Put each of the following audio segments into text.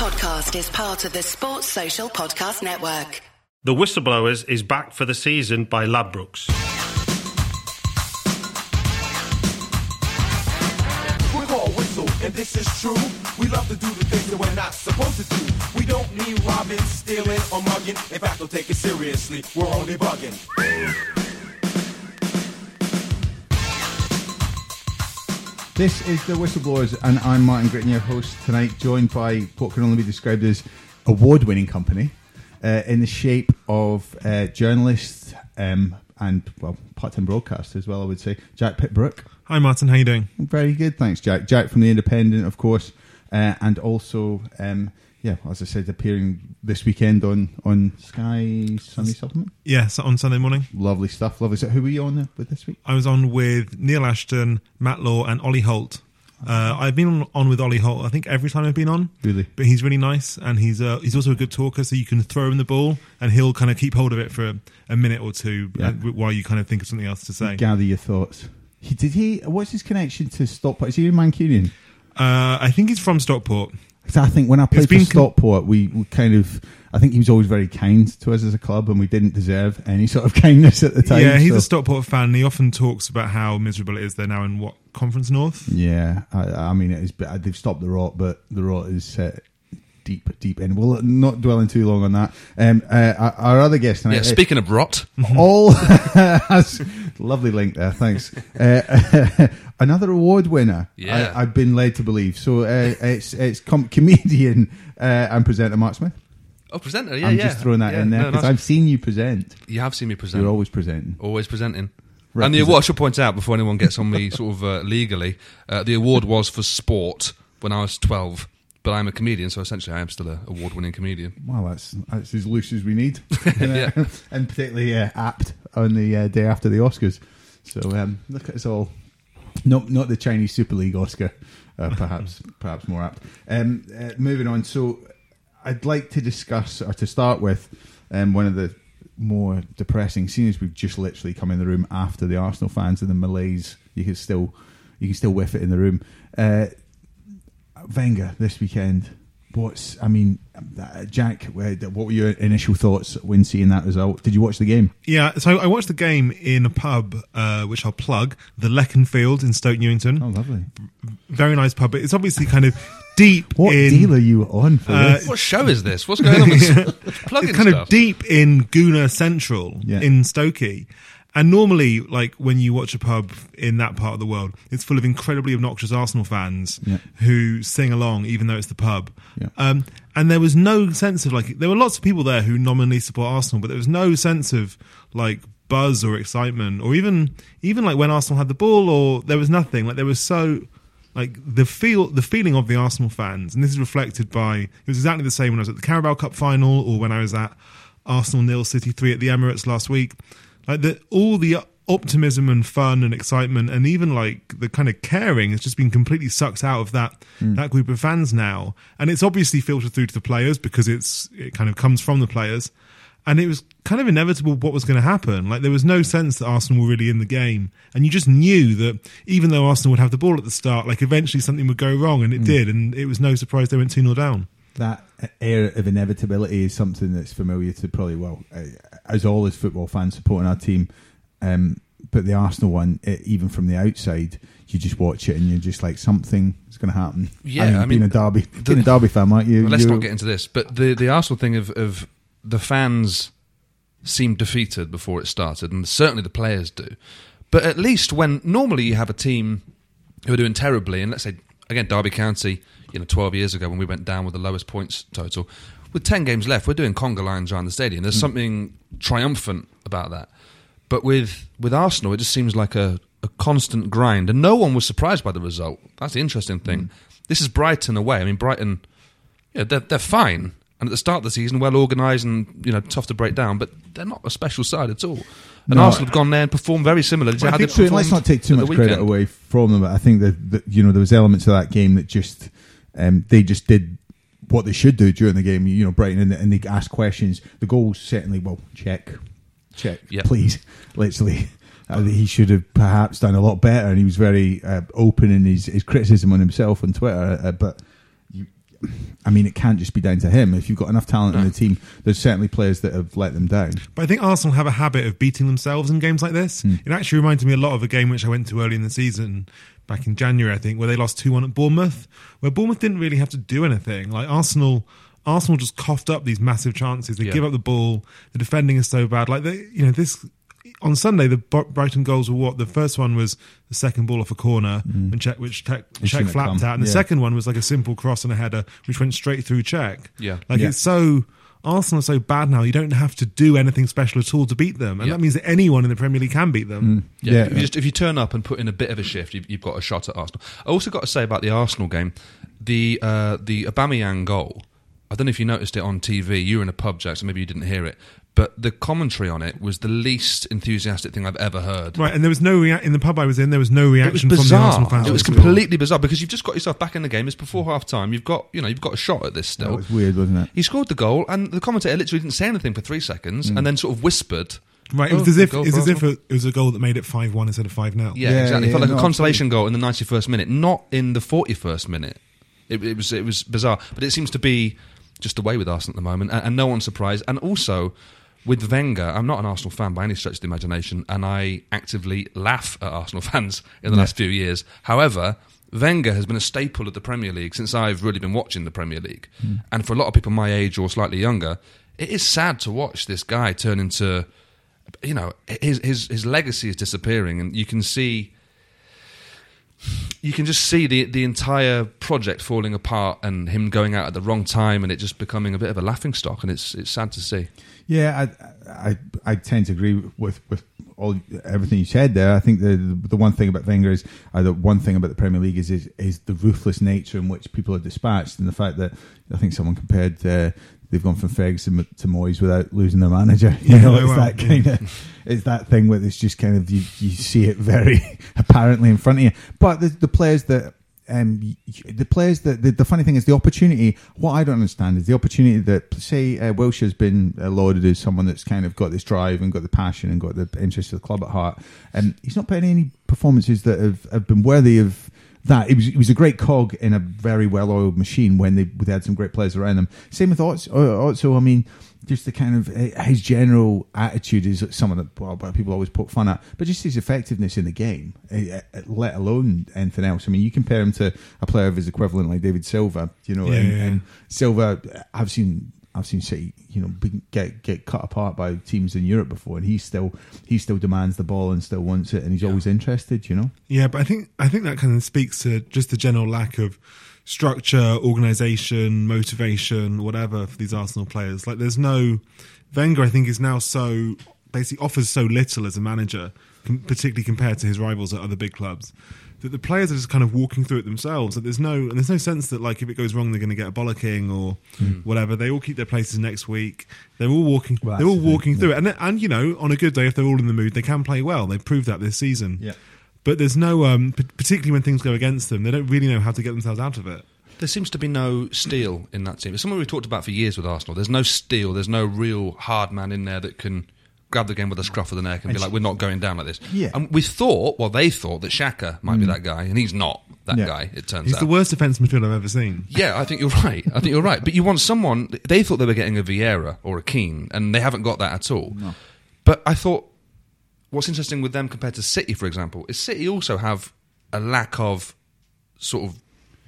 podcast is part of the Sports Social Podcast Network. The Whistleblowers is back for the season by Ladbrokes. We're called Whistle, and this is true. We love to do the things that we're not supposed to do. We don't mean robbing, stealing, or mugging. In fact, don't take it seriously. We're only bugging. This is the Whistleblowers, and I'm Martin Gritton, your host tonight, joined by what can only be described as award-winning company uh, in the shape of uh, journalists um, and well, part-time broadcaster as well. I would say Jack Pitt-Brooke. Hi Martin, how you doing? Very good, thanks, Jack. Jack from the Independent, of course, uh, and also, um, yeah, as I said, appearing this weekend on on Sky Sunday Supplement. Yes, on Sunday morning. Lovely stuff, lovely. So, who were you on with this week? I was on with Neil Ashton, Matt Law, and Ollie Holt. Uh, I've been on, with Ollie Holt. I think every time I've been on, Really? but he's really nice, and he's uh, he's also a good talker. So you can throw him the ball, and he'll kind of keep hold of it for a, a minute or two Yeah. uh, while you kind of think of something else to say. Gather your thoughts. He, did he? What's his connection to Stockport? Is he in Mancunian? Uh, I think he's from Stockport. I think when I played for Stockport, we, we kind of. I think he was always very kind to us as a club, and we didn't deserve any sort of kindness at the time. yeah, he's so- a Stockport fan. and He often talks about how miserable it is. They're now in what Conference North. Yeah, I, I mean, it is. They've stopped the rot, but the rot is uh, deep, deep in. We'll not dwelling too long on that. Um, uh, our, other guest tonight. Yeah, speaking of rot, all has lovely link there. Thanks. Uh, another award winner. Yeah. I, I've been led to believe. So uh, it's it's com- comedian uh, and presenter Mark Smith. oh, presenter, yeah, I'm yeah. just throwing that Yeah, in there no, because nice. I've seen you present. You have seen me present. You're always presenting. always presenting. And the award, I should point out before anyone gets on me sort of uh, legally, uh, the award was for sport when I was 12. But I'm a comedian, so essentially I am still an award-winning comedian. Well, that's that's as loose as we need, Yeah. and particularly uh, apt on the uh, day after the Oscars. So um, look at us all. Not not the Chinese Super League Oscar, uh, perhaps perhaps more apt. Um, uh, moving on. So I'd like to discuss or to start with um, one of the more depressing scenes. We've just literally come in the room after the Arsenal fans and the Malays. You can still you can still whiff it in the room. Wenger this weekend. What's I mean, uh, Jack? What were your initial thoughts when seeing that result? Did you watch the game? Yeah, so I watched the game in a pub, uh, which I'll plug, the Leconfield in Stoke Newington. Oh, lovely! Very nice pub. It's obviously kind of deep What in deal are you on for Uh, this? What show is this? What's going on with plugging it's kind stuff? of deep in Gooner Central Yeah. in Stokey. And normally, like when you watch a pub in that part of the world, it's full of incredibly obnoxious Arsenal fans Yeah. who sing along, even though it's the pub. Yeah. Um, and there was no sense of like there were lots of people there who nominally support Arsenal, but there was no sense of like buzz or excitement, or even even like when Arsenal had the ball, or there was nothing. Like there was so like the feel the feeling of the Arsenal fans, and this is reflected by it was exactly the same when I was at the Carabao Cup final or when I was at Arsenal nil City three at the Emirates last week. Like the all the optimism and fun and excitement and even like the kind of caring has just been completely sucked out of that that group of fans now. And it's obviously filtered through to the players because it's it kind of comes from the players. And it was kind of inevitable what was going to happen. Like there was no sense that Arsenal were really in the game, and you just knew that even though Arsenal would have the ball at the start, like eventually something would go wrong, and it did, and it was no surprise they went two 0 down. that air of inevitability is something that's familiar to probably well uh, as all as football fans supporting our team. Um, but the Arsenal one, it, even from the outside, you just watch it and you're just like something is going to happen. Yeah, I being mean, a Derby, being a Derby fan, like you, Well, let's not get into this, but the the Arsenal thing of of the fans seemed defeated before it started, and certainly the players do. But at least when normally you have a team who are doing terribly, and let's say again Derby County, you know, twelve years ago when we went down with the lowest points total, with ten games left, we're doing conga lines around the stadium. There's something triumphant about that. But with with Arsenal, it just seems like a, a constant grind, and no one was surprised by the result. That's the interesting thing. This is Brighton away. I mean, Brighton yeah, they're, they're fine. And at the start of the season, well organised and you know tough to break down, but they're not a special side at all. And No. Arsenal have gone there and performed very similarly Well, I think so. Let's not take too much credit away from them. But I think that, that you know there was elements of that game that just um, they just did what they should do during the game. You know, Brighton and, and they ask questions. The goals certainly well Cech, Cech, Yeah. please, literally. Uh, he should have perhaps done a lot better, and he was very uh, open in his, his criticism on himself on Twitter. Uh, but you, I I mean, it can't just be down to him. If you've got enough talent in the team, there's certainly players that have let them down. But I think Arsenal have a habit of beating themselves in games like this. Hmm. It actually reminds me a lot of a game which I went to early in the season, back in January, I think, where they lost 2 1 at Bournemouth, where Bournemouth didn't really have to do anything. Like Arsenal. Arsenal just coughed up these massive chances. They Yeah. give up the ball. The defending is so bad. Like they, you know, this on Sunday the Brighton goals were what? The first one was the second ball off a corner, mm. and Cech which Cech, It Cech shouldn't have flapped come. out, and the second one was like a simple cross and a header, which went straight through Cech. Yeah. like Yeah. it's so Arsenal are so bad now. You don't have to do anything special at all to beat them, and Yeah. that means that anyone in the Premier League can beat them. Yeah, Yeah. If, you just, if you turn up and put in a bit of a shift, you've, you've got a shot at Arsenal. I also got to say about the Arsenal game, the uh, the Aubameyang goal. I don't know if you noticed it on TV. You were in a pub, Jack, so maybe you didn't hear it. But the commentary on it was the least enthusiastic thing I've ever heard. Right, and there was no rea- in the pub I was in. There was no It was reaction from the bizarre. Arsenal fans. It was completely bizarre because you've just got yourself back in the game. It's before half time. You've got you know you've got a shot at this That still. was weird, wasn't it? He scored the goal, and the commentator literally didn't say anything for three seconds, Mm. and then sort of whispered. Right, it was "Oh, as if it was as if it was a goal that made it five one instead of five 0 Yeah, Yeah, exactly. It felt like no, a consolation goal in the 91st minute, not in the 41st minute. It, it was it was bizarre, but it seems to be just the way with Arsenal at the moment, and, and no one's surprised. And also with Wenger, I'm not an Arsenal fan by any stretch of the imagination, and I actively laugh at Arsenal fans in the last few years. However. Wenger has been a staple of the Premier League since I've really been watching the Premier League. Hmm. And for a lot of people my age or slightly younger, it is sad to watch this guy turn into, you know, his his his legacy is disappearing, and you can see you can just see the the entire project falling apart and him going out at the wrong time and it just becoming a bit of a laughing stock and it's it's sad to see. Yeah, I, I I tend to agree with with all everything you said there. I think the the one thing about Wenger is uh, the one thing about the Premier League is, is is the ruthless nature in which people are dispatched, and the fact that I think someone compared. Uh, They've gone from Ferguson to Moyes without losing their manager. You Yeah, know, it's will, that yeah. kind of, it's that thing where it's just kind of you, you see it very apparently in front of you. But the, the players that um, the players that the, the funny thing is the opportunity. What I don't understand is the opportunity that say uh, Wilshere's been uh, lauded as someone that's kind of got this drive and got the passion and got the interest of the club at heart, and he's not putting any performances that have, have been worthy of that. It was, it was a great cog in a very well-oiled machine when they, they had some great players around them. Same with Otso. Otso I mean, just the kind of uh, his general attitude is someone that well, people always poke fun at, but just his effectiveness in the game, uh, uh, let alone anything else. I mean, you compare him to a player of his equivalent like David Silva, you know, Yeah, and, yeah. and Silva. I've seen. I've seen City, you know, get get cut apart by teams in Europe before, and he still he still demands the ball and still wants it, and he's always interested, you know. Yeah, but I think I think that kind of speaks to just the general lack of structure, organisation, motivation, whatever for these Arsenal players. Like, there's no Wenger. I think is now so basically offers so little as a manager, particularly compared to his rivals at other big clubs. That the players are just kind of walking through it themselves. That there's no and there's no sense that like if it goes wrong they're going to get a bollocking or whatever. They all keep their places next week. They're all walking. Well, they're all that's the thing, walking yeah. through it. And and you know on a good day if they're all in the mood they can play well. They've proved that this season Yeah. but there's no um p- particularly when things go against them they don't really know how to get themselves out of it There seems to be no steel in that team. It's something we've talked about for years with Arsenal. There's no steel. There's no real hard man in there that can grab the game with a scruff of the neck and be like, "We're not going down like this." Yeah. And we thought, well, they thought that Xhaka might be mm. that guy, and he's not that Yeah. guy. It turns he's out. He's the worst defence midfielder i've ever seen Yeah, I think you're right. I think you're right. But you want someone. They thought they were getting a Vieira or a Keane, and they haven't got that at all. But I thought what's interesting with them compared to City, for example, is City also have a lack of sort of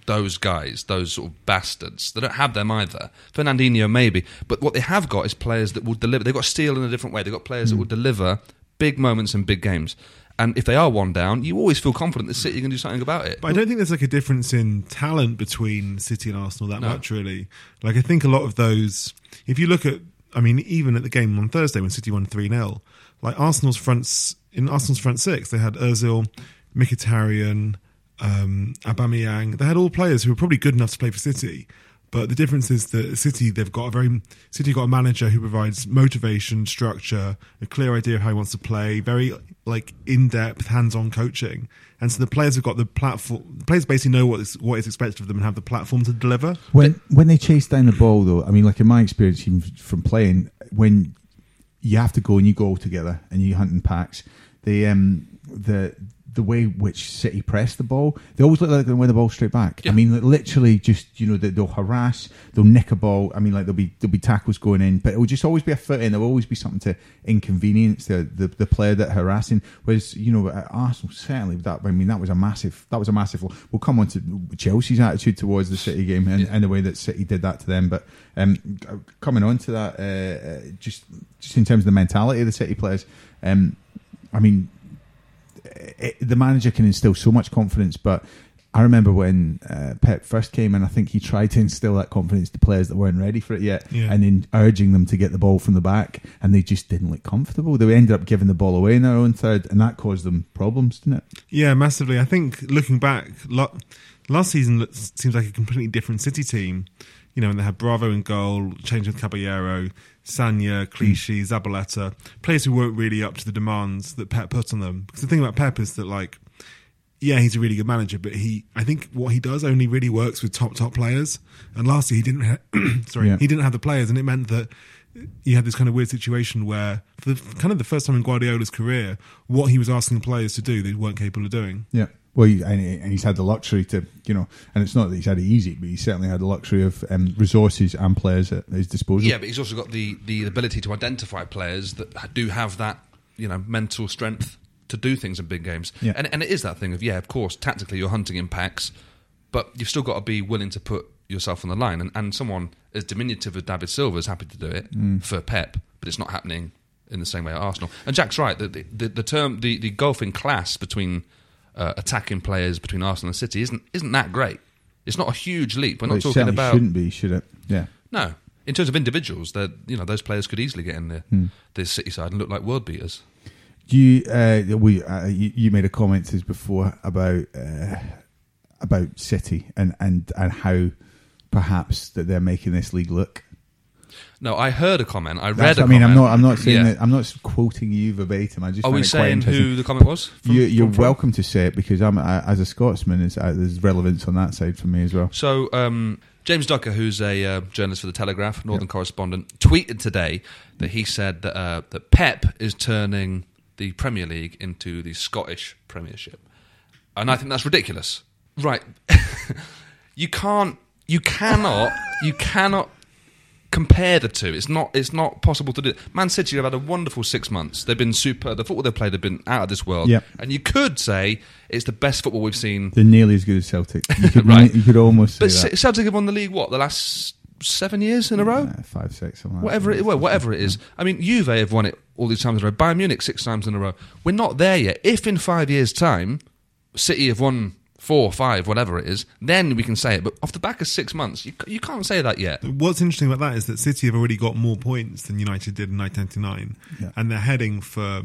those guys, those sort of bastards. They don't have them either. Fernandinho maybe, but what they have got is players that will deliver. They've got steel in a different way. They've got players that will hmm. deliver big moments and big games. And if they are one down, you always feel confident that City can do something about it. but i don't think there's like a difference in talent between city and arsenal that No. much really like i think a lot of those if you look at i mean even at the game on thursday when city won 3-0 like arsenal's fronts in arsenal's front six they had ozil mkhitaryan um Aubameyang. they had all players who were probably good enough to play for city but the difference is that City, they've got a very City got a manager who provides motivation, structure, a clear idea of how he wants to play, very like in depth, hands on coaching, and so the players have got the platform. The players basically know what is what is expected of them and have the platform to deliver. When when they chase down the ball, though, I mean, like in my experience from playing, when you have to go and you go together and you hunt in packs, the um the the way which City press the ball, they always look like they're going to win the ball straight back. Yeah. I mean, literally, just you know, they, they'll harass, they'll nick a ball. I mean, like there'll be there'll be tackles going in, but it will just always be a foot in. There'll always be something to inconvenience the the, the player that harassing. Whereas you know, at Arsenal certainly that. I mean, that was a massive. That was a massive. We'll come on to Chelsea's attitude towards the City game and, and the way that City did that to them. But um, coming on to that, uh, just just in terms of the mentality of the City players, um, I mean, it, the manager can instill so much confidence, but I remember when uh, Pep first came in, I think he tried to instill that confidence to players that weren't ready for it yet, Yeah. and then urging them to get the ball from the back, and they just didn't look comfortable. They ended up giving the ball away in their own third, and that caused them problems, didn't it? Yeah, massively. I think looking back, lo- last season seems like a completely different City team. You know, and they had Bravo in goal, change with Caballero, Sagna, hmm. Clichy, Zabaleta, players who weren't really up to the demands that Pep put on them. Because the thing about Pep is that, like, yeah, he's a really good manager, but he, I think what he does only really works with top top players. And last year he didn't, ha- sorry, Yeah. he didn't have the players, and it meant that you had this kind of weird situation where, for the, kind of the first time in Guardiola's career, what he was asking players to do, they weren't capable of doing. Yeah. Well, he, and, he- and he's had the luxury to, you know, and it's not that he's had it easy, but he's certainly had the luxury of um, resources and players at his disposal. Yeah, but he's also got the, the ability to identify players that do have that, you know, mental strength to do things in big games. Yeah. And, and it is that thing of, yeah, of course, tactically you're hunting impacts, but you've still got to be willing to put yourself on the line. And, and someone as diminutive as David Silva is happy to do it for Pep, but it's not happening in the same way at Arsenal. And Jack's right, the, the, the, term, the, the gulf in class between uh, attacking players between Arsenal and City isn't, isn't that great. It's not a huge leap. We're Well, not it talking about shouldn't be, should it? Yeah. no, in terms of individuals, that you know those players could easily get in the Hmm. the City side and look like world beaters. Do you, uh, we, uh, you, you made a comment to us before about uh, about City and, and, and how perhaps that they're making this league look. No, I heard a comment. I read. what a I mean, I'm not. I'm not saying Yeah. that. I'm not quoting you verbatim. I just. Are we saying who the comment was? from- you, you're from- from? welcome to say it because I'm I, as a Scotsman. Uh, there's relevance on that side for me as well. So um, James Ducker, who's a uh, journalist for the Telegraph, Northern correspondent, tweeted today that he said that uh, that Pep is turning the Premier League into the Scottish Premiership, and I think that's ridiculous. Right? you can't. You cannot. You cannot compare the two. It's not. It's not possible to do. Man City have had a wonderful six months. They've been super. The football they've played have been out of this world. Yep. And you could say it's the best football we've seen They're nearly as good as Celtic. You could, Right. you could almost say But that. Celtic have won the league what the last seven years in a row. Uh, five, six, like Whatever it, well, whatever it is. I mean, Juve have won it all these times in a row. Bayern Munich six times in a row. We're not there yet. If in five years' time, City have won four, five, whatever it is, then we can say it. But off the back of six months, you, you can't say that yet. What's interesting about that is that City have already got more points than United did in 1999, Yeah. and they're heading for.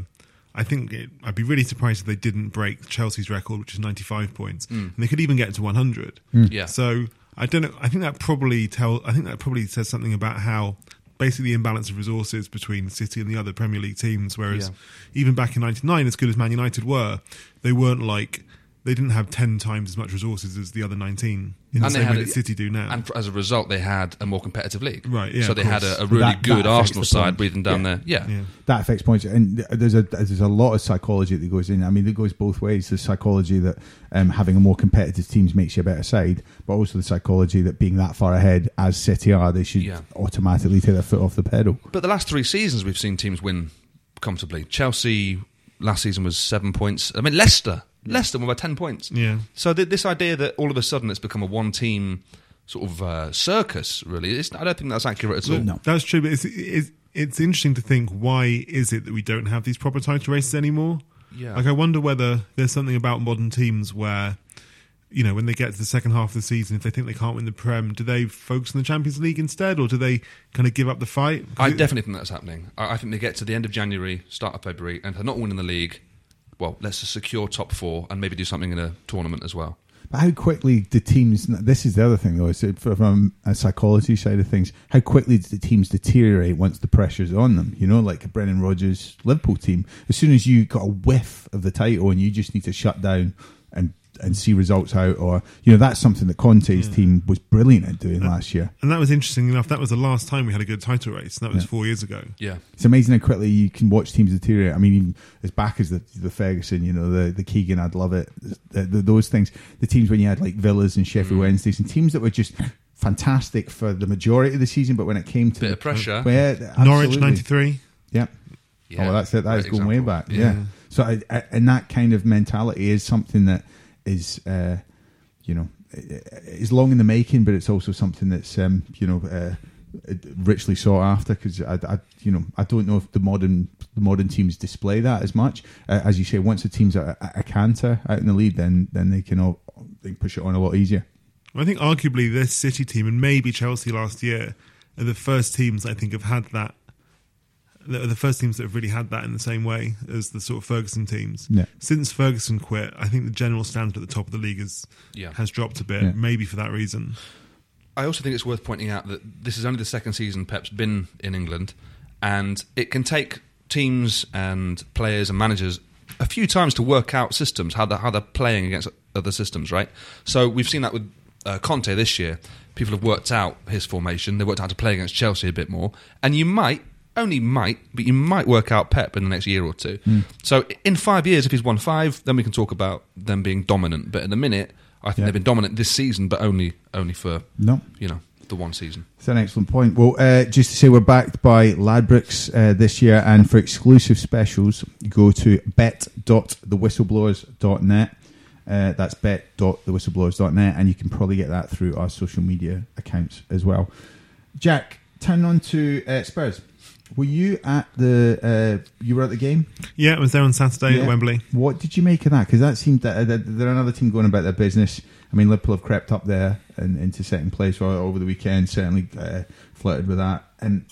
I think it, I'd be really surprised if they didn't break Chelsea's record, which is 95 points, hmm. and they could even get to 100. Hmm. Yeah. So I don't know. I think that probably tell. I think that probably says something about how basically the imbalance of resources between City and the other Premier League teams. Whereas Yeah. even back in '99, as good as Man United were, they weren't like they didn't have 10 times as much resources as the other 19 in the And they same had way a- that City do now. And as a result, they had a more competitive league. Right, yeah, So of they had a, a really That- good that Arsenal side breathing down Yeah. there. Yeah. yeah. that affects points and there's a there's a lot of psychology that goes in i mean it goes both ways the psychology that um, having a more competitive teams makes you a better side but also the psychology that being that far ahead as city are they should Yeah. automatically take their foot off the pedal But the last three seasons, we've seen teams win comfortably. Chelsea last season was seven points. I mean, Leicester, Leicester won by ten points. Yeah. So th- this idea that all of a sudden it's become a one-team sort of uh, circus, really, I don't think that's accurate at all. No. That's true, but it's, it's it's interesting to think why is it that we don't have these proper title races anymore? Yeah. Like I wonder whether there's something about modern teams where, you know, when they get to the second half of the season, if they think they can't win the Prem, do they focus on the Champions League instead, or do they kind of give up the fight? I definitely think that's happening. I, I think they get to the end of January, start of February, and they're not winning the league. Well, let's just secure top four and maybe do something in a tournament as well. But how quickly do teams? This is the other thing, though. Is from a psychology side of things, how quickly do the teams deteriorate once the pressure's on them? You know, like a Brendan Rodgers Liverpool team. As soon as you got a whiff of the title and you just need to shut down and and see results out, or you know that's something that Conte's team was brilliant at doing last year. And that was interesting enough. That was the last time we had a good title race. And that was Yeah. four years ago. Yeah. It's amazing how quickly you can watch teams deteriorate. I mean, even as back as the the Ferguson, you know, the the Keegan, I'd love it. The, the, those things, the teams when you had like Villas and Mm. Sheffield Wednesdays, and teams that were just fantastic for the majority of the season, but when it came to Bit the, of pressure. Well, yeah, Norwich 93. yeah. Yeah, oh, well, that's it. That is great is going way example. back. Yeah. So, I, I, and that kind of mentality is something that is, uh, you know, is long in the making, but it's also something that's, um, you know, uh, richly sought after. Because I, I, you know, I don't know if the modern the modern teams display that as much. Uh, as you say, once the teams are a, a canter out in the lead, then then they can all they can push it on a lot easier. I think arguably this City team and maybe Chelsea last year are the first teams I think have had that. They're the first teams that have really had that in the same way as the sort of Ferguson teams. Yeah. Since Ferguson quit, I think the general standard at the top of the league is, Yeah. has dropped a bit, Yeah. maybe for that reason. I also think it's worth pointing out that this is only the second season Pep's been in England, and it can take teams and players and managers a few times to work out systems, how they're, how they're playing against other systems, right? So we've seen that with uh, Conte this year. People have worked out his formation, they've worked out how to play against Chelsea a bit more, and you might, only might, but you might work out Pep in the next year or two. So in five years, if he's won five, then we can talk about them being dominant. But at the minute, I think Yeah. they've been dominant this season, but only only for No. you know, the one season. It's an excellent point. Well, uh, just to say, we're backed by Ladbrokes uh, this year, and for exclusive specials, go to bet.thewhistleblowers.net. Uh, that's bet.thewhistleblowers.net, and you can probably get that through our social media accounts as well. Jack, turn on to uh, Spurs. Were you at the uh, you were at the game? Yeah, it was there on Saturday Yeah. at Wembley. What did you make of that? Because that seemed that uh, that- they're another team going about their business. I mean, Liverpool have crept up there and into second place over the weekend. Certainly uh, flirted with that. And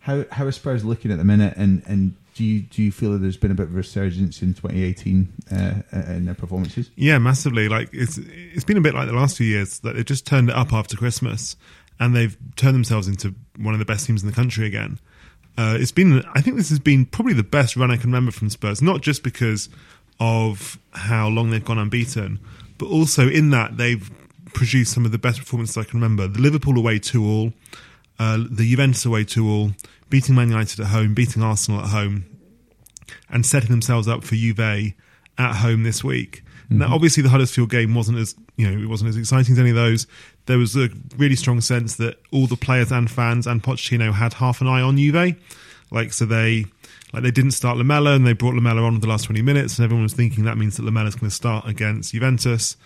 how how are Spurs looking at the minute? And and do you do you feel that there's been a bit of a resurgence in 2018 uh, in their performances? Yeah, massively. Like it's it's been a bit like the last few years that they've just turned it up after Christmas, and they've turned themselves into one of the best teams in the country again. Uh, it's been, I think, this has been probably the best run I can remember from Spurs. Not just because of how long they've gone unbeaten, but also in that they've produced some of the best performances I can remember. The Liverpool away two all, uh, the Juventus away two all, beating Man United at home, beating Arsenal at home, and setting themselves up for Juve at home this week. Now, obviously, the Huddersfield game wasn't as you know it wasn't as exciting as any of those. There was a really strong sense that all the players and fans and Pochettino had half an eye on Juve, like so they like they didn't start Lamela and they brought Lamela on in the last twenty minutes, and everyone was thinking that means that Lamela's going to start against Juventus.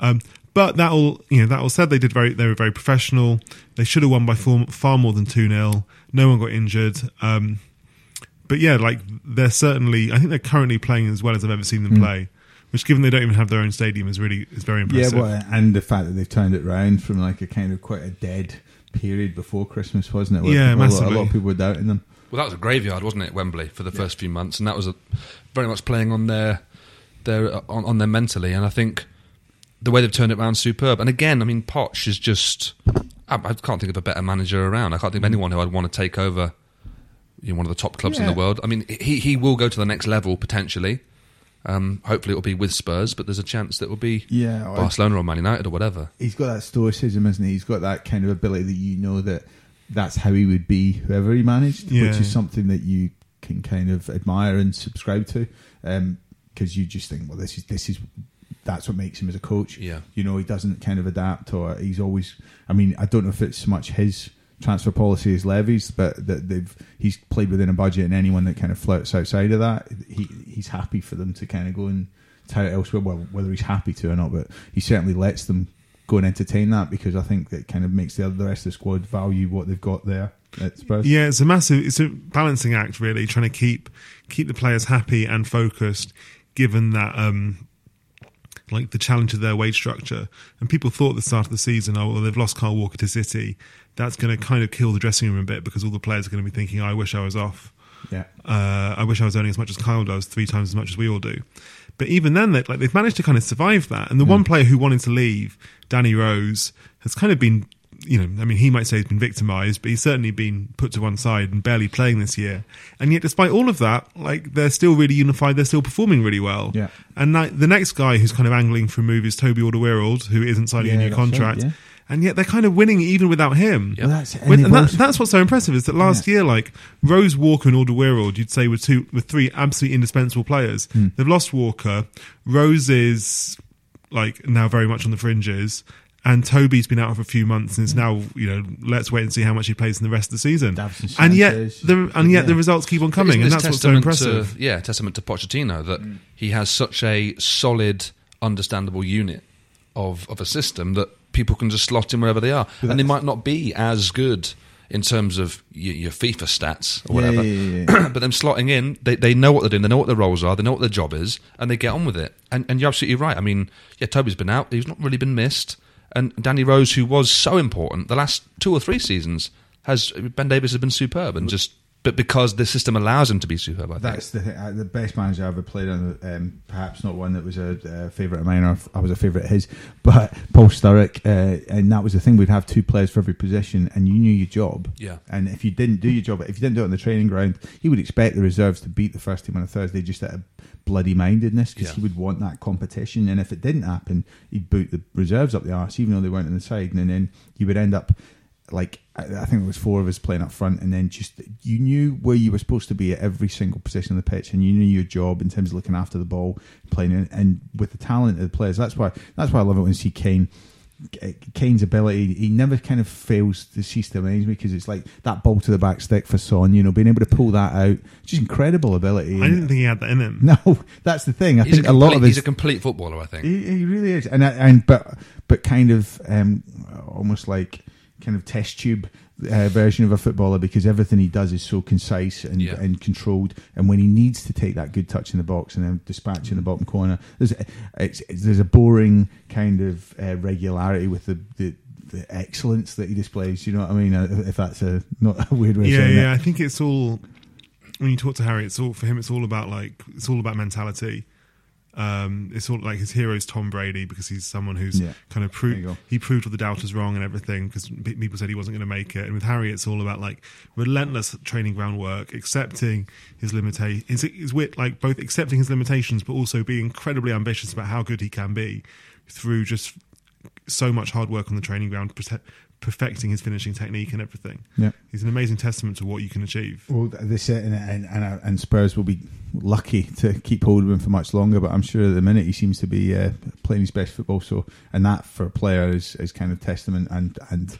Um, but that all you know that all said, they did very they were very professional. They should have won by far, far more than two 0 No one got injured. Um, but yeah, like they're certainly. I think they're currently playing as well as I've ever seen them play. Which, given they don't even have their own stadium, is really is very impressive. Yeah, well, and the fact that they've turned it round from like a kind of quite a dead period before Christmas, wasn't it? Where Yeah, people- a, lot, a lot of people were doubting them. Well, that was a graveyard, wasn't it, Wembley, for the first few months, and that was a, very much playing on their their on, on them mentally. And I think the way they've turned it around, superb. And again, I mean, Poch is just I, I can't think of a better manager around. I can't think of mm. anyone who I'd want to take over. You know, one of the top clubs in the world. I mean, he he will go to the next level potentially. Um, hopefully, it will be with Spurs, but there's a chance that it will be Yeah, I- Barcelona or Man United or whatever. he's got that stoicism, isn't he? He's got that kind of ability that you know that that's how he would be whoever he managed, Yeah. which is something that you can kind of admire and subscribe to, because you just think, well, this is this is that's what makes him as a coach. Yeah. you know, he doesn't kind of adapt, or he's always. I mean, I don't know if it's so much his transfer policy is Levy's, but that they've he's played within a budget, and anyone that kind of flirts outside of that, he he's happy for them to kind of go and tout it elsewhere. Well, whether he's happy to or not, but he certainly lets them go and entertain that because I think that kind of makes the the rest of the squad value what they've got there. Yeah, it's a massive, it's a balancing act, really, trying to keep keep the players happy and focused, given that um, like the challenge of their wage structure. And people thought at the start of the season, oh, well, they've lost Carl Walker to City. That's going to kind of kill the dressing room a bit because all the players are going to be thinking, I wish I was off. yeah. Uh, I wish I was earning as much as Kyle does, three times as much as we all do. But even then, they, like they've managed to kind of survive that. And the one player who wanted to leave, Danny Rose, has kind of been you know, I mean, he might say he's been victimised, but he's certainly been put to one side and barely playing this year. And yet, despite all of that, like they're still really unified. They're still performing really well. Yeah. And like, the next guy who's kind of angling for a move is Toby Alderweireld, who isn't signing Yeah, a new that's right, contract. yeah. And yet they're kind of winning even without him. Well, that's- and When- and that, that's what's so impressive is that last Yeah. year, like Rose Walker and Alderweireld, you'd say were two, were three absolutely indispensable players. Hmm. They've lost Walker. Rose is like now very much on the fringes. And Toby's been out for a few months and is now, you know, let's wait and see how much he plays in the rest of the season. Davison And yet, the, and yet Yeah. the results keep on coming, isn't and that's what's so impressive. To, yeah, testament to Pochettino that he has such a solid, understandable unit of of a system that people can just slot in wherever they are, and they might not be as good in terms of your, your FIFA stats or Yeah, whatever. yeah, yeah, but them slotting in, they, they know what they're doing, they know what their roles are, they know what their job is, and they get on with it. And, and you're absolutely right. I mean, yeah, Toby's been out; he's not really been missed. And Danny Rose, who was so important the last two or three seasons, has Ben Davies has been superb, and just but because the system allows him to be superb, I think. That's the thing, uh, the best manager I ever played on. Um, perhaps not one that was a, uh favourite of mine, or I was a favourite of his, but Paul Sturrock, uh, and that was the thing. We'd have two players for every position, and you knew your job. Yeah. And if you didn't do your job, if you didn't do it on the training ground, he would expect the reserves to beat the first team on a Thursday just out of bloody mindedness because Yeah. he would want that competition. And if it didn't happen, he'd boot the reserves up the arse, even though they weren't in the side, and then you would end up like I I think it was four of us playing up front, and then just you knew where you were supposed to be at every single position on the pitch, and you knew your job in terms of looking after the ball, playing, in, and with the talent of the players. That's why that's why I love it when I see Kane. Kane's ability, he never kind of fails to cease to amaze me because it's like that ball to the back stick for Son, you know, being able to pull that out, just incredible ability. I didn't think he had that in him. no, that's the thing. I He's think a, a, lot of his he's a complete footballer, I think. he, he really is, and and but but kind of um, almost like kind of test tube uh, version of a footballer because everything he does is so concise and Yeah. and controlled. And when he needs to take that good touch in the box and then dispatch in the bottom corner, there's it's, it's, there's a boring kind of uh, regularity with the. the the excellence that he displays, you know what I mean? Uh, If that's a not a weird way of yeah, saying yeah. it. I think it's all when you talk to Harry. It's all for him. It's all about like it's all about mentality. Um, it's all like his hero is Tom Brady because he's someone who's Yeah. kind of proved he proved all the doubters wrong and everything because people said he wasn't going to make it. And with Harry, it's all about like relentless training ground work, accepting his limitation, his, his wit, like both accepting his limitations but also being incredibly ambitious about how good he can be through just so much hard work on the training ground, perfecting his finishing technique and everything. Yeah. He's an amazing testament to what you can achieve. Well, they said, and, and, and, and Spurs will be lucky to keep hold of him for much longer. But I'm sure at the minute he seems to be uh, playing his best football. So, and that for a player is, is kind of testament and and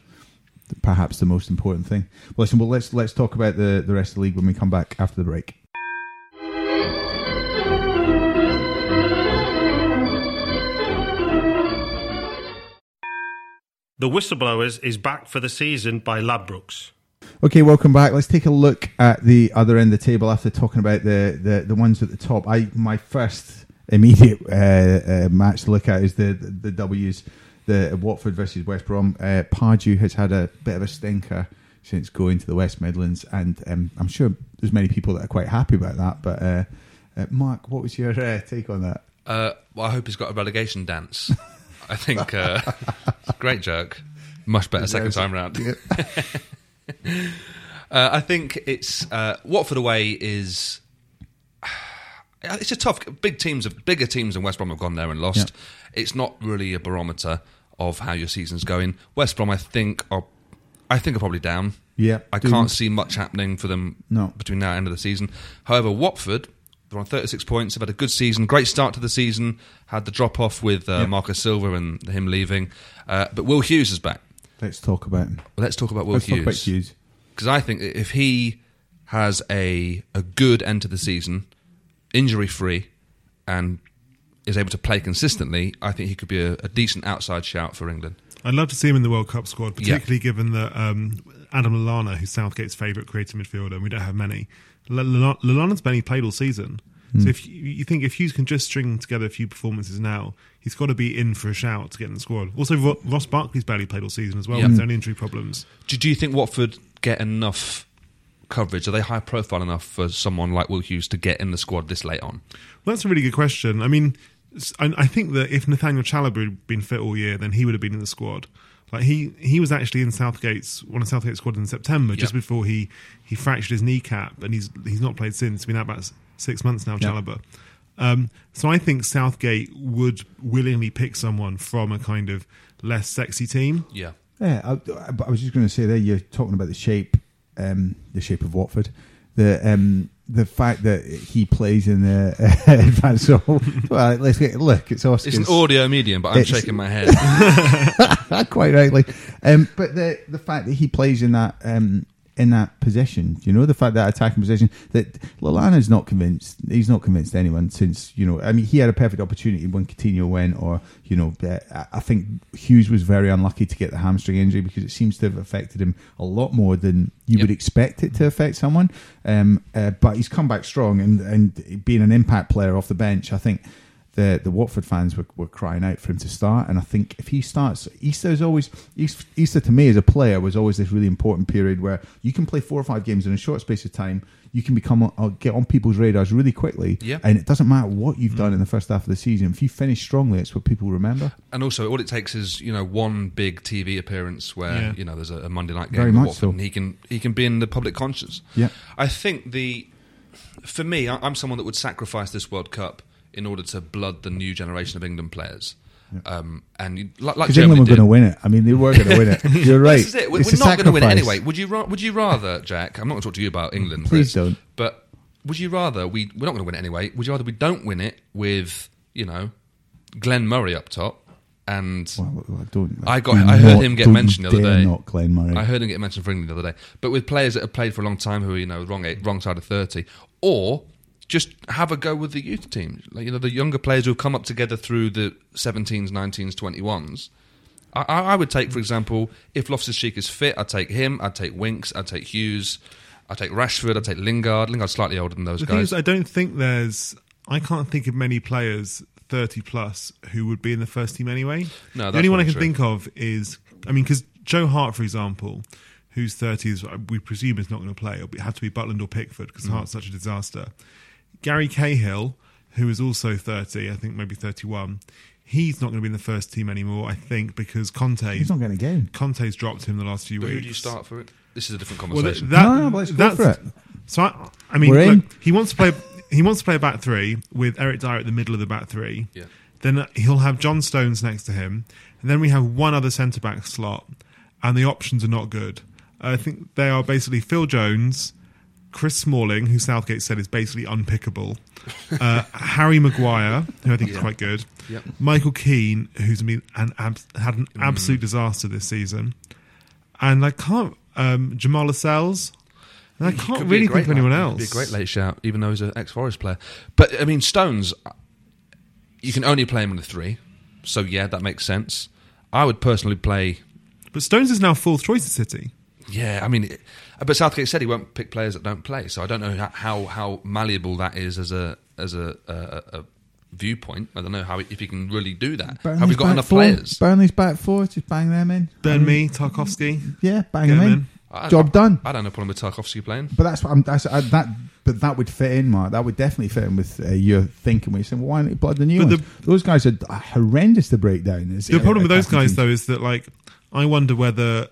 perhaps the most important thing. Well, listen, well let's let's talk about the the rest of the league when we come back after the break. The Whistleblowers is back for the season by Ladbrokes. Okay, welcome back. Let's take a look at the other end of the table after talking about the, the, the ones at the top. I my first immediate uh, uh, match to look at is the the, the W's, the Watford versus West Brom. Uh, Pardew has had a bit of a stinker since going to the West Midlands, and um, I'm sure there's many people that are quite happy about that. But uh, uh, Mark, what was your uh, take on that? Uh, well, I hope he's got a relegation dance. I think uh, great joke, much better second time round. uh, I think it's uh, Watford away is. It's a tough. Big teams of bigger teams than West Brom have gone there and lost. It's not really a barometer of how your season's going. West Brom, I think, are. I think are probably down. Yeah, I can't see much happening for them No. between now and end of the season. However, Watford, they're on 36 points, They've had a good season, great start to the season, had the drop off with uh, Yeah. Marcus Silva and him leaving. Uh, but Will Hughes is back. Let's talk about him. Well, let's talk about Will Let's talk about Hughes. Hughes. Because I think if he has a, a good end to the season, injury free, and is able to play consistently, I think he could be a, a decent outside shout for England. I'd love to see him in the World Cup squad, Yeah. particularly given that um, Adam Lallana, who's Southgate's favourite creative midfielder, and we don't have many. Lallana's barely played all season. Hmm. So if you, you think if Hughes can just string together a few performances now, he's got to be in for a shout to get in the squad. Also, Ro- Ross Barkley's barely played all season as well Yeah. with his injury problems. Do, do you think Watford get enough coverage? Are they high profile enough for someone like Will Hughes to get in the squad this late on? Well, that's a really good question. I mean, I think that if Nathaniel Chalobah had been fit all year, then he would have been in the squad. Like he he was actually in Southgate's one of Southgate's squad in September, just Yep. before he he fractured his kneecap, and he's he's not played since. He's been out about six months now, Chalobah. Um, so I think Southgate would willingly pick someone from a kind of less sexy team. Yeah. Yeah, I, but I was just going to say there. You're talking about the shape, um, the shape of Watford, the um, the fact that he plays in the advanced role. Well, let's get look. It's Oscars. It's an audio medium, but I'm It's- shaking my head. quite rightly. Um, but the the fact that he plays in that um, in that position, you know, the fact that attacking position that Lallana's not convinced. He's not convinced anyone since you know. I mean, he had a perfect opportunity when Coutinho went, or you know, uh, I- I think Hughes was very unlucky to get the hamstring injury because it seems to have affected him a lot more than you Yep. would expect it to affect someone. Um, uh, but he's come back strong, and and being an impact player off the bench, I think the the Watford fans were, were crying out for him to start. And I think if he starts, Easter is always East- Easter to me as a player was always this really important period where you can play four or five games in a short space of time. You can become uh, get on people's radars really quickly, Yeah. and it doesn't matter what you've done in the first half of the season. If you finish strongly, it's what people remember. And also, all it takes is you know one big TV appearance where Yeah. you know there's a, Monday night game Very at much Watford, so. and he can he can be in the public conscience. Yeah. I think the for me, I- I'm someone that would sacrifice this World Cup in order to blood the new generation of England players. Um, and you, like, like England were going to win it. I mean, they were going to win it. You're right. This is it. We're, we're not going to win it anyway. Would you? Ra- would you rather, Jack? I'm not going to talk to you about England. Please but- don't. But would you rather we? We're not going to win it anyway. Would you rather we don't win it with you know Glenn Murray up top and Well, I don't. I got- I heard not- him get mentioned the other day. Not Glenn Murray. I heard him get mentioned for England the other day. But with players that have played for a long time who are you know wrong wrong side of thirty, or just have a go with the youth team. Like, you know the younger players who have come up together through the 17s, 19s, 21s. I, I I would take, for example, if Loftus Cheek is fit, I'd take him. I'd take Winks. I'd take Hughes. I'd take Rashford. I'd take Lingard. Lingard's slightly older than those The guys. is, I don't think there's. I can't think of many players thirty plus who would be in the first team anyway. No, the only one I can true. think of is, I mean, because Joe Hart, for example, who's 30s, we presume is not going to play. It'll have to be Butland or Pickford Mm. because Hart's such a disaster. Gary Cahill, who is also thirty, I think maybe thirty-one. He's not going to be in the first team anymore, I think, because Conte. He's not going to game. Conte's dropped him the last few but weeks. who do you start for it? This is a different Well, conversation. that, No, no, but let's that's, for it. So I, I mean, look, he wants to play. He wants to play a back three with Eric Dier at the middle of the back three. Yeah. Then he'll have John Stones next to him, and then we have one other centre back slot, and the options are not good. I think they are basically Phil Jones, Chris Smalling, who Southgate said is basically unpickable, uh, Harry Maguire, who I think is quite good, Yep. Michael Keane, who's been an ab- had an Mm. absolute disaster this season, and I can't um, Jamal Lascelles. And I can't could be a really great think of anyone else. Be a great late shout, even though he's an ex-Forest player. But I mean, Stones, you can only play him in the three, so yeah, that makes sense. I would personally play. But Stones is now fourth choice at City. Yeah, I mean, it- but Southgate said he won't pick players that don't play, so I don't know how how, how malleable that is as a as a, a, a viewpoint. I don't know how if he can really do that. Have we got enough four. players? Burnley's back four. Just bang them in. Burn Me, Tarkowski. Yeah, bang them in. in. I- Job I- done. I don't have a problem with Tarkowski playing. But that's what I'm. That's I, that. But that would fit in, Mark. That would definitely fit in with uh, your thinking. Where you're saying, well, "Why don't you blood the new But ones?" the- those guys are horrendous to break down. As, The uh, problem with those guys, teams. though, is that like I wonder whether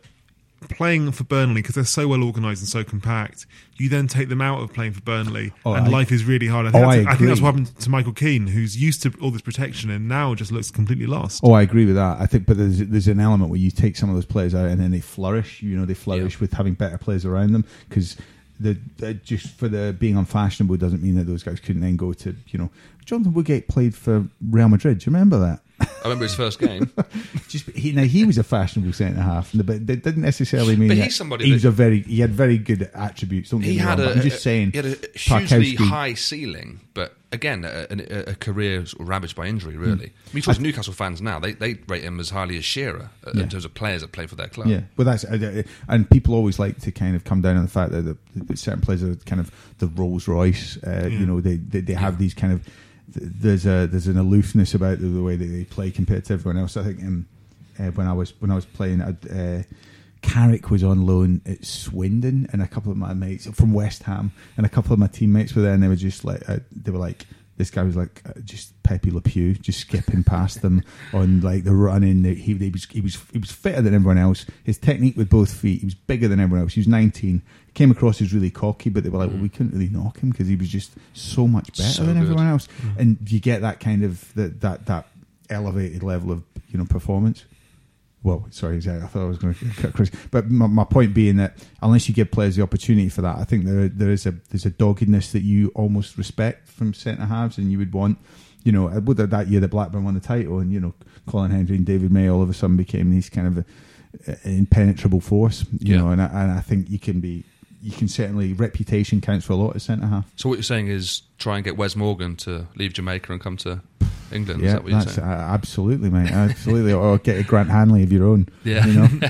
playing for Burnley because they're so well organised and so compact, you then take them out of playing for Burnley, Oh, and I- life is really hard. I think, Oh, that's, I I think that's what happened to Michael Keane, who's used to all this protection and now just looks completely lost. Oh, I agree with that. I think, but there's there's an element where you take some of those players out and then they flourish. You know, they flourish Yeah. with having better players around them because the, the just for the being unfashionable doesn't mean that those guys couldn't then go to you know. Jonathan Woodgate played for Real Madrid. Do you remember that? I remember his first game. Just he now he was a fashionable centre half, but that didn't necessarily mean But he's somebody he was a very he had very good attributes. Don't get he me had wrong, a, I'm just saying he had a hugely high ceiling, but again, a, a, a career sort of ravaged by injury. Really, I mean, talk to Newcastle fans now; they they rate him as highly as Shearer uh, Yeah. in terms of players that play for their club. Yeah, well, that's uh, uh, and people always like to kind of come down on the fact that, the, that certain players are kind of the Rolls Royce. Uh, You know, they they, they have these kind of there's a there's an aloofness about the, the way that they play compared to everyone else. I think um, uh, when I was when I was playing, uh, Carrick was on loan at Swindon, and a couple of my mates from West Ham, and a couple of my teammates were there, and they were just like uh, they were like. This guy was like uh, just Pepe Le Pew, just skipping past them on like the running. He, he was he was he was fitter than everyone else. His technique with both feet, he was bigger than everyone else. He was 19. He Came across as really cocky, but they were like, well, we couldn't really knock him because he was just so much better So than good. everyone else. And you get that kind of that that that elevated level of you know performance. Well, sorry, I thought I was going to cut Chris, but my, my point being that unless you give players the opportunity for that, I think there there is a there's a doggedness that you almost respect from centre halves, and you would want, you know, whether that year that Blackburn won the title, and you know, Colin Hendry and David May all of a sudden became these kind of uh, impenetrable force, you Yeah. know, and I, and I think you can be, you can certainly reputation counts for a lot at centre half. So what you're saying is try and get Wes Morgan to leave Jamaica and come to England. is Yeah, that what you're that's uh, absolutely, mate. Absolutely, or get a Grant Hanley of your own. Yeah. you know.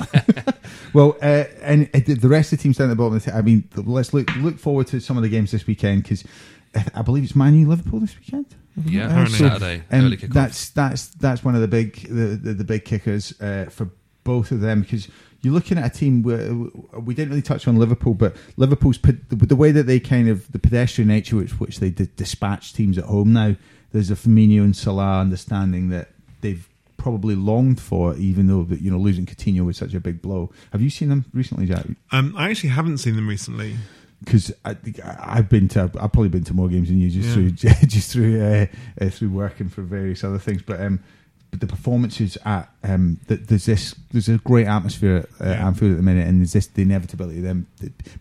well, uh, and uh, the rest of the teams down at the bottom. Of the t- I mean, let's look look forward to some of the games this weekend because I believe it's Man U Liverpool this weekend. Yeah, Uh, apparently. Saturday, um. That's that's that's one of the big the the, the big kickers uh, for both of them because you're looking at a team where we didn't really touch on Liverpool, but Liverpool's the, the way that they kind of the pedestrian nature which which they d- dispatch teams at home now. There's a Firmino and Salah understanding that they've probably longed for, even though that you know losing Coutinho was such a big blow. Have you seen them recently, Jack? Um, I actually haven't seen them recently. because I've been to I've probably been to more games than you just Yeah. through just through uh, uh, through working for various other things. But um, but the performances at um, th- there's this there's a great atmosphere at uh, Yeah. Anfield at the minute, and there's this the inevitability of them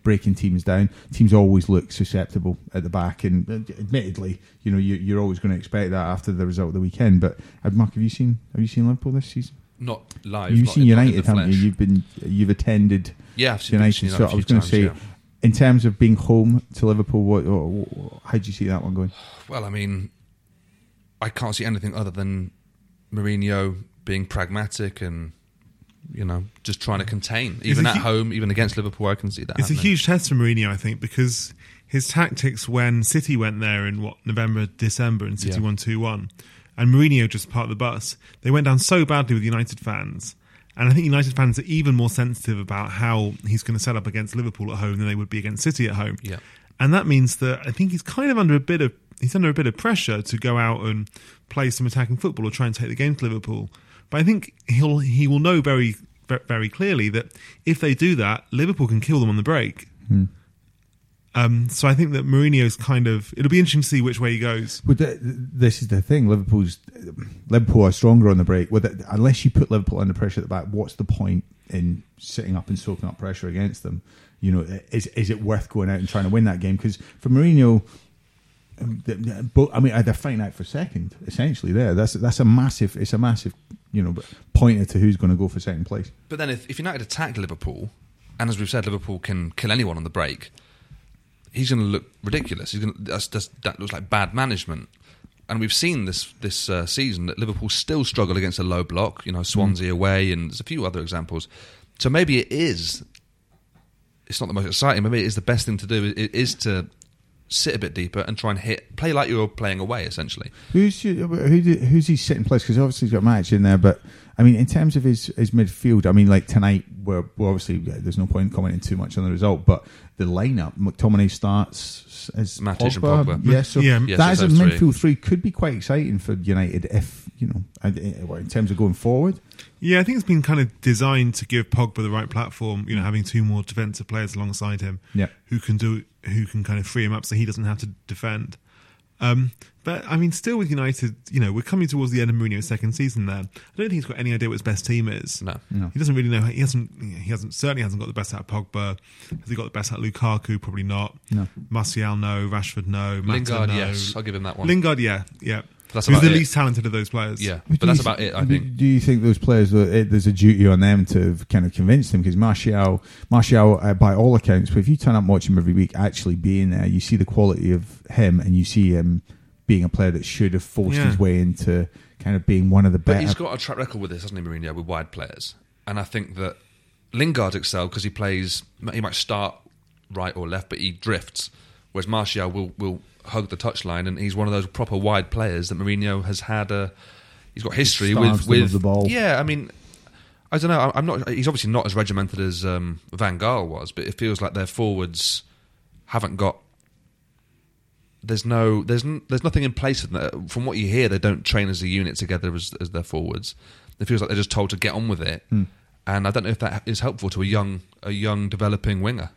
breaking teams down. Teams always look susceptible at the back, and uh, admittedly, you know you, you're always going to expect that after the result of the weekend. But uh, Mark, have you seen have you seen Liverpool this season? Not live. You've not seen in- United, haven't you? You've been you've attended Yeah, I've seen United. So I was going to say, yeah. in terms of being home to Liverpool, what, what, how do you see that one going? Well, I mean, I can't see anything other than Mourinho being pragmatic and you know just trying to contain, even at hu- home, even against Liverpool. I can see that. It's a huge test for Mourinho, I think, because his tactics when City went there in what November, December, and City Yeah. won two one, and Mourinho just part of the bus. They went down so badly with United fans, and I think United fans are even more sensitive about how he's going to set up against Liverpool at home than they would be against City at home. Yeah. and that means that I think he's kind of under a bit of he's under a bit of pressure to go out and play some attacking football or try and take the game to Liverpool. But I think he'll he will know very very clearly that if they do that, Liverpool can kill them on the break. Um, so I think that Mourinho's kind of it'll be interesting to see which way he goes. But th- this is the thing: Liverpool's Liverpool are stronger on the break. It, unless you put Liverpool under pressure at the back, what's the point in sitting up and soaking up pressure against them? You know, is is it worth going out and trying to win that game? Because for Mourinho, um, the- the- both, I mean, they're fighting out for second essentially. There, that's that's a massive. It's a massive, you know, pointer to who's going to go for second place. But then, if, if United attack Liverpool, and as we've said, Liverpool can kill anyone on the break, he's going to look ridiculous. He's going to, that's, that's, that looks like bad management. And we've seen this this uh, season that Liverpool still struggle against a low block. You know, Swansea away, and there's a few other examples. So maybe it is. It's not the most exciting. Maybe it is the best thing to do. It is to sit a bit deeper and try and hit, play like you're playing away, essentially. Who's your, who do, who's his sitting place? Because obviously he's got Matic in there, but I mean, in terms of his, his midfield, I mean, like tonight, we're, we're obviously yeah, there's no point in commenting too much on the result, but the lineup, McTominay starts as Matic and Pogba. Pogba. Yeah, so Yeah. Yes, that it's as a those three. midfield three could be quite exciting for United if you know, and, uh, in terms of going forward. Yeah, I think it's been kind of designed to give Pogba the right platform. You know, having two more defensive players alongside him, Yeah. who can do who can kind of free him up so he doesn't have to defend. Um, but I mean, still with United, you know, we're coming towards the end of Mourinho's second season. There, I don't think he's got any idea what his best team is. No. No. he doesn't really know. He hasn't. He hasn't certainly hasn't got the best out of Pogba. Has he got the best out of Lukaku? Probably not. No. Martial, no. Rashford, no. Mata, Lingard, no. yes, I'll give him that one. Lingard, yeah, yeah. That's Who's about the it. least talented of those players? Yeah, Do but that's about it. I think. Do you think those players? it- There's a duty on them to kind of convince them because Martial, Martial, uh, by all accounts, but if you turn up and watch him every week, actually being there, you see the quality of him, and you see him being a player that should have forced Yeah. his way into kind of being one of the best. But he's got a track record with this, hasn't he, Mourinho, with wide players? And I think that Lingard excelled because he plays. He might start right or left, but he drifts. Whereas Martial will will hug the touchline, and he's one of those proper wide players that Mourinho has had a. He's got history with with the ball. Yeah, I mean, I don't know. I'm not. He's obviously not as regimented as um, Van Gaal was, but it feels like their forwards haven't got there's no there's n- there's nothing in place. of that. From what you hear, they don't train as a unit together as, as their forwards. It feels like they're just told to get on with it, Hmm. and I don't know if that is helpful to a young a young developing winger.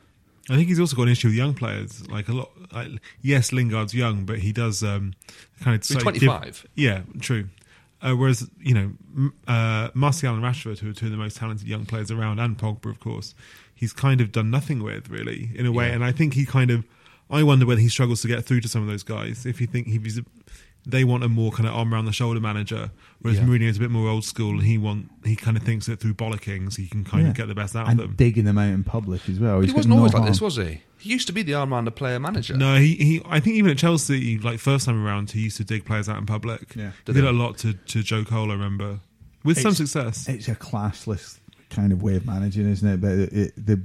I think he's also got an issue with young players. Like a lot, like, yes, Lingard's young, but he does um, kind of slightly 25. yeah, true. Uh, whereas you know, uh, Martial and Rashford, who are two of the most talented young players around, and Pogba, of course, he's kind of done nothing with really in a way. Yeah. And I think he kind of, I wonder whether he struggles to get through to some of those guys. If you think if he's, they want a more kind of arm around the shoulder manager, whereas Yeah. is a bit more old school, and he want he kind of thinks it through bollocking, so he can kind Yeah. of get the best out and of them. digging them out in public as well. He wasn't no always like this, was he? He used to be the arm around the player manager. No, he, he. I think even at Chelsea, like first time around, he used to dig players out in public. Yeah. he Did did he? it a lot to, to Joe Cole. I remember with some success. It's a classless kind of way of managing, isn't it? But it, it, the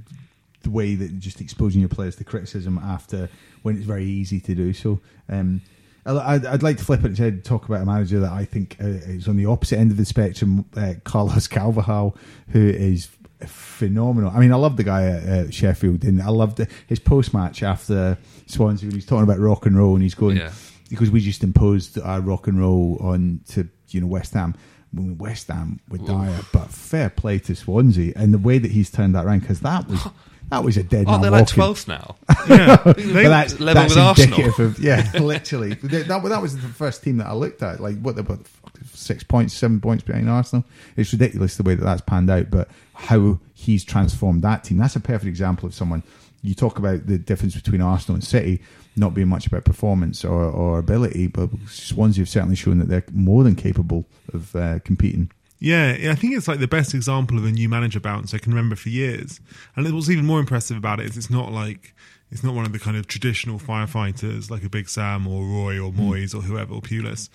the way that just exposing your players to criticism after when it's very easy to do so. Um, I- I'd, I'd like to flip it and talk about a manager that I think uh, is on the opposite end of the spectrum, uh, Carlos Carvalhal, who is phenomenal. I mean, I love the guy at uh, Sheffield, and I loved his post match after Swansea when he's talking about rock and roll, and he's going Yeah. because we just imposed our rock and roll on to you know West Ham. When West Ham were dire, but fair play to Swansea and the way that he's turned that around because that was that was a dead Aren't man they like twelfth now? yeah, But They- that's, level that's with Arsenal. indicative of yeah, literally. That, that, that was the first team that I looked at. Like what about six points, seven points behind Arsenal? It's ridiculous the way that that's panned out. But how he's transformed that team. That's a perfect example of someone. You talk about the difference between Arsenal and City not being much about performance or, or ability, but Swansea have certainly shown that they're more than capable of uh, competing. Yeah, yeah, I think it's like the best example of a new manager bounce I can remember for years. And what's even more impressive about it is it's not like it's not one of the kind of traditional firefighters like a Big Sam or Roy or Moyes or whoever or Pulis.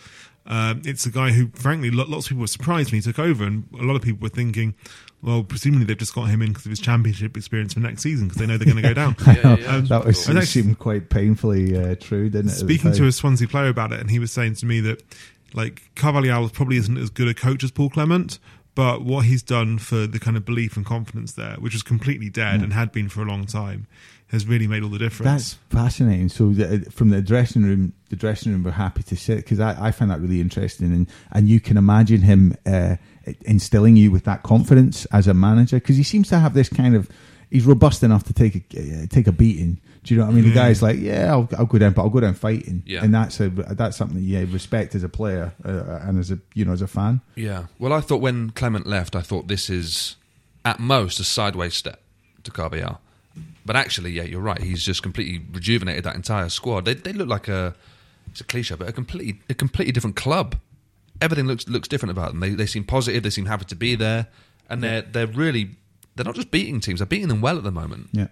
Um, it's a guy who, frankly, lo- lots of people were surprised when he took over, and a lot of people were thinking, well, presumably they've just got him in because of his championship experience for next season because they know they're going to go down. yeah, yeah. Um, that was and it actually- seemed quite painfully uh, true, didn't it? Speaking to a Swansea player about it, and he was saying to me that like Carvalhal probably isn't as good a coach as Paul Clement, but what he's done for the kind of belief and confidence there, which was completely dead and had been for a long time, has really made all the difference. That's fascinating. So the, from the dressing room, the dressing room were happy to sit because I, I find that really interesting, and and you can imagine him uh, instilling you with that confidence as a manager because he seems to have this kind of he's robust enough to take a uh, take a beating. Do you know what I mean? The guy's like, yeah, I'll, I'll go down, but I'll go down fighting, Yeah. and that's a that's something yeah respect as a player uh, and as a you know as a fan. Yeah. Well, I thought when Clement left, I thought this is at most a sideways step to Carvalhal. But actually, yeah, you're right. He's just completely rejuvenated that entire squad. They, they look like a it's a cliche, but a completely a completely different club. Everything looks looks different about them. They they seem positive. They seem happy to be there, and they're they're really they're not just beating teams. They're beating them well at the moment. Yeah.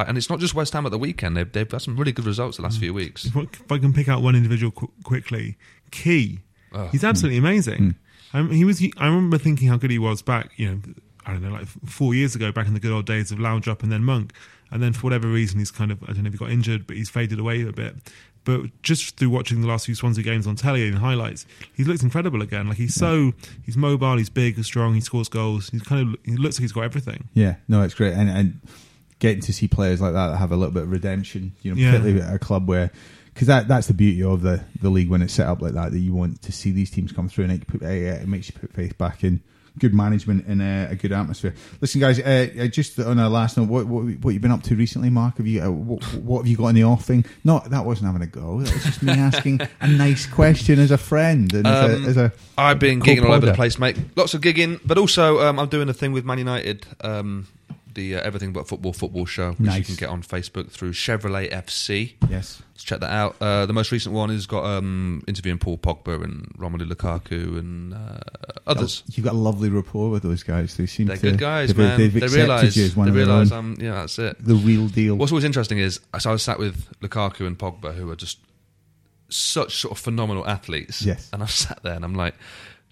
Like, and it's not just West Ham at the weekend. They've they've had some really good results the last mm. few weeks. if I- if I can pick out one individual qu- quickly, Key, Oh. he's absolutely mm. amazing. Mm. Um, he was. He, I remember thinking how good he was back. You know, I don't know, like four years ago, back in the good old days of Laudrup and then Monk. And then for whatever reason, he's kind of I don't know if he got injured, but he's faded away a bit. But just through watching the last few Swansea games on telly and highlights, he looks incredible again. Like he's so he's mobile, he's big, he's strong, he scores goals. He's kind of he looks like he's got everything. Yeah, no, it's great, and and getting to see players like that that have a little bit of redemption, you know, Yeah. particularly at a club where, because that that's the beauty of the the league when it's set up like that, that you want to see these teams come through, and it, put, uh, it makes you put faith back in good management and uh, a good atmosphere. Listen, guys, uh, uh, just on a last note, what what what you've been up to recently, Mark? Have you uh, what, what have you got in the offing? No, that wasn't having a go. That was just me asking a nice question as a friend and as, Um, a, as a I've been gigging all over the place, mate. Lots of gigging, but also um, I'm doing a thing with Man United, um, the uh, Everything But Football football show, which you can get on Facebook through Chevrolet FC. Yes. Let's check that out. Uh, the most recent one has got um, interviewing Paul Pogba and Romelu Lukaku and uh, others. You've got a lovely rapport with those guys. They seem They're to good guys, they've, man. They've they accepted realise you as one they of own. I'm yeah, that's it. the real deal. What's always interesting is so I was sat with Lukaku and Pogba, who are just such sort of phenomenal athletes. Yes. and I've sat there and I'm like,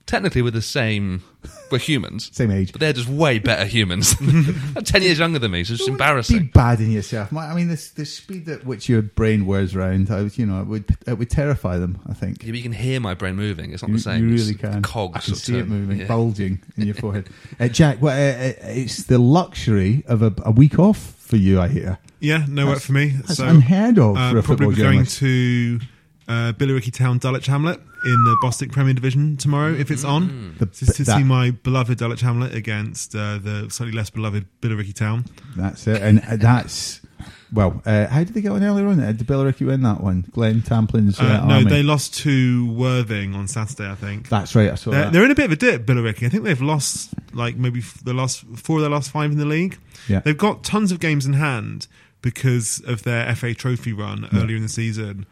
technically we're the same. We're humans, Same age. but they're just way better humans. Ten years younger than me, so it's just Be embarrassing. bad in yourself. I mean, the, the speed at which your brain wears round, I, was- you know, it would it would terrify them. I think Yeah, but you can hear my brain moving. It's not you, the same. you It's really can. Cogs. I can sort of see it moving, Yeah. bulging in your forehead. Uh, Jack, well, uh, uh, it's the luxury of a, a week off for you. I hear. Yeah, no work for me. That's so unheard of uh, for a probably football be going to uh, Billericay Town Dulwich Hamlet in the Bostik Premier Division tomorrow if it's on. The- to to that- see my beloved Dulwich Hamlet against uh, the slightly less beloved Billericay Town. That's it, and uh, that's well. Uh, how did they get on earlier on? Did Billericay win that one? Glenn Tamplin's uh, Uh, no, army. they lost to Worthing on Saturday, I think. That's right. I saw They're, that. they're in a bit of a dip, Billericay. I think they've lost like maybe f- the last four of their last five in the league. Yeah. They've got tons of games in hand because of their FA Trophy run earlier in the season,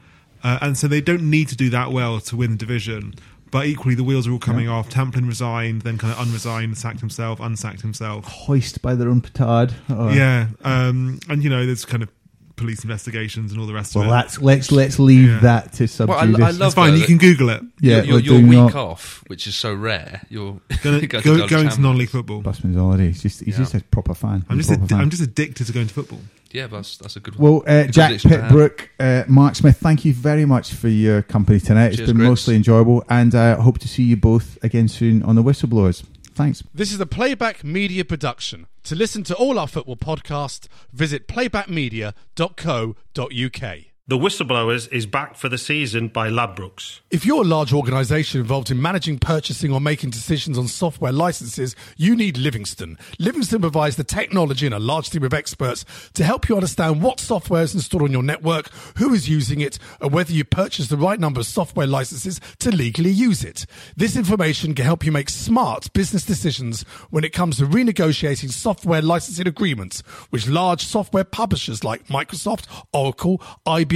uh, and so they don't need to do that well to win the division. But equally, the wheels are all coming off. Tamplin resigned, then kind of unresigned, sacked himself, unsacked himself. Hoist by their own petard. Oh. Yeah, um, and you know, there's kind of police investigations and all the rest Well, of it. let's let's let's leave Yeah. that to sub Well, I- judice. I love It's fine. though You can Google it. Yeah, your, your, your week all- off, which is so rare. You're Gonna, go go, going to non-league football. Busman's holiday. He's just he's Yeah. just a proper fan. I'm He's just a a, proper fan. I'm just addicted to going to football. Yeah, that's, that's a good one. Well, uh, Good Jack addiction to have. Pitt-Brooke, uh, Mark Smith, thank you very much for your company tonight. It's been Griggs. mostly enjoyable, and I uh, hope to see you both again soon on the Whistleblowers. Thanks. This is a Playback Media production. To listen to all our football podcasts, visit playbackmedia.co.uk. The Whistleblowers is back for the season by Ladbrokes. If you're a large organisation involved in managing, purchasing, or making decisions on software licenses, you need Livingstone. Livingstone provides the technology and a large team of experts to help you understand what software is installed on your network, who is using it, and whether you purchase the right number of software licenses to legally use it. This information can help you make smart business decisions when it comes to renegotiating software licensing agreements with large software publishers like Microsoft, Oracle, IBM,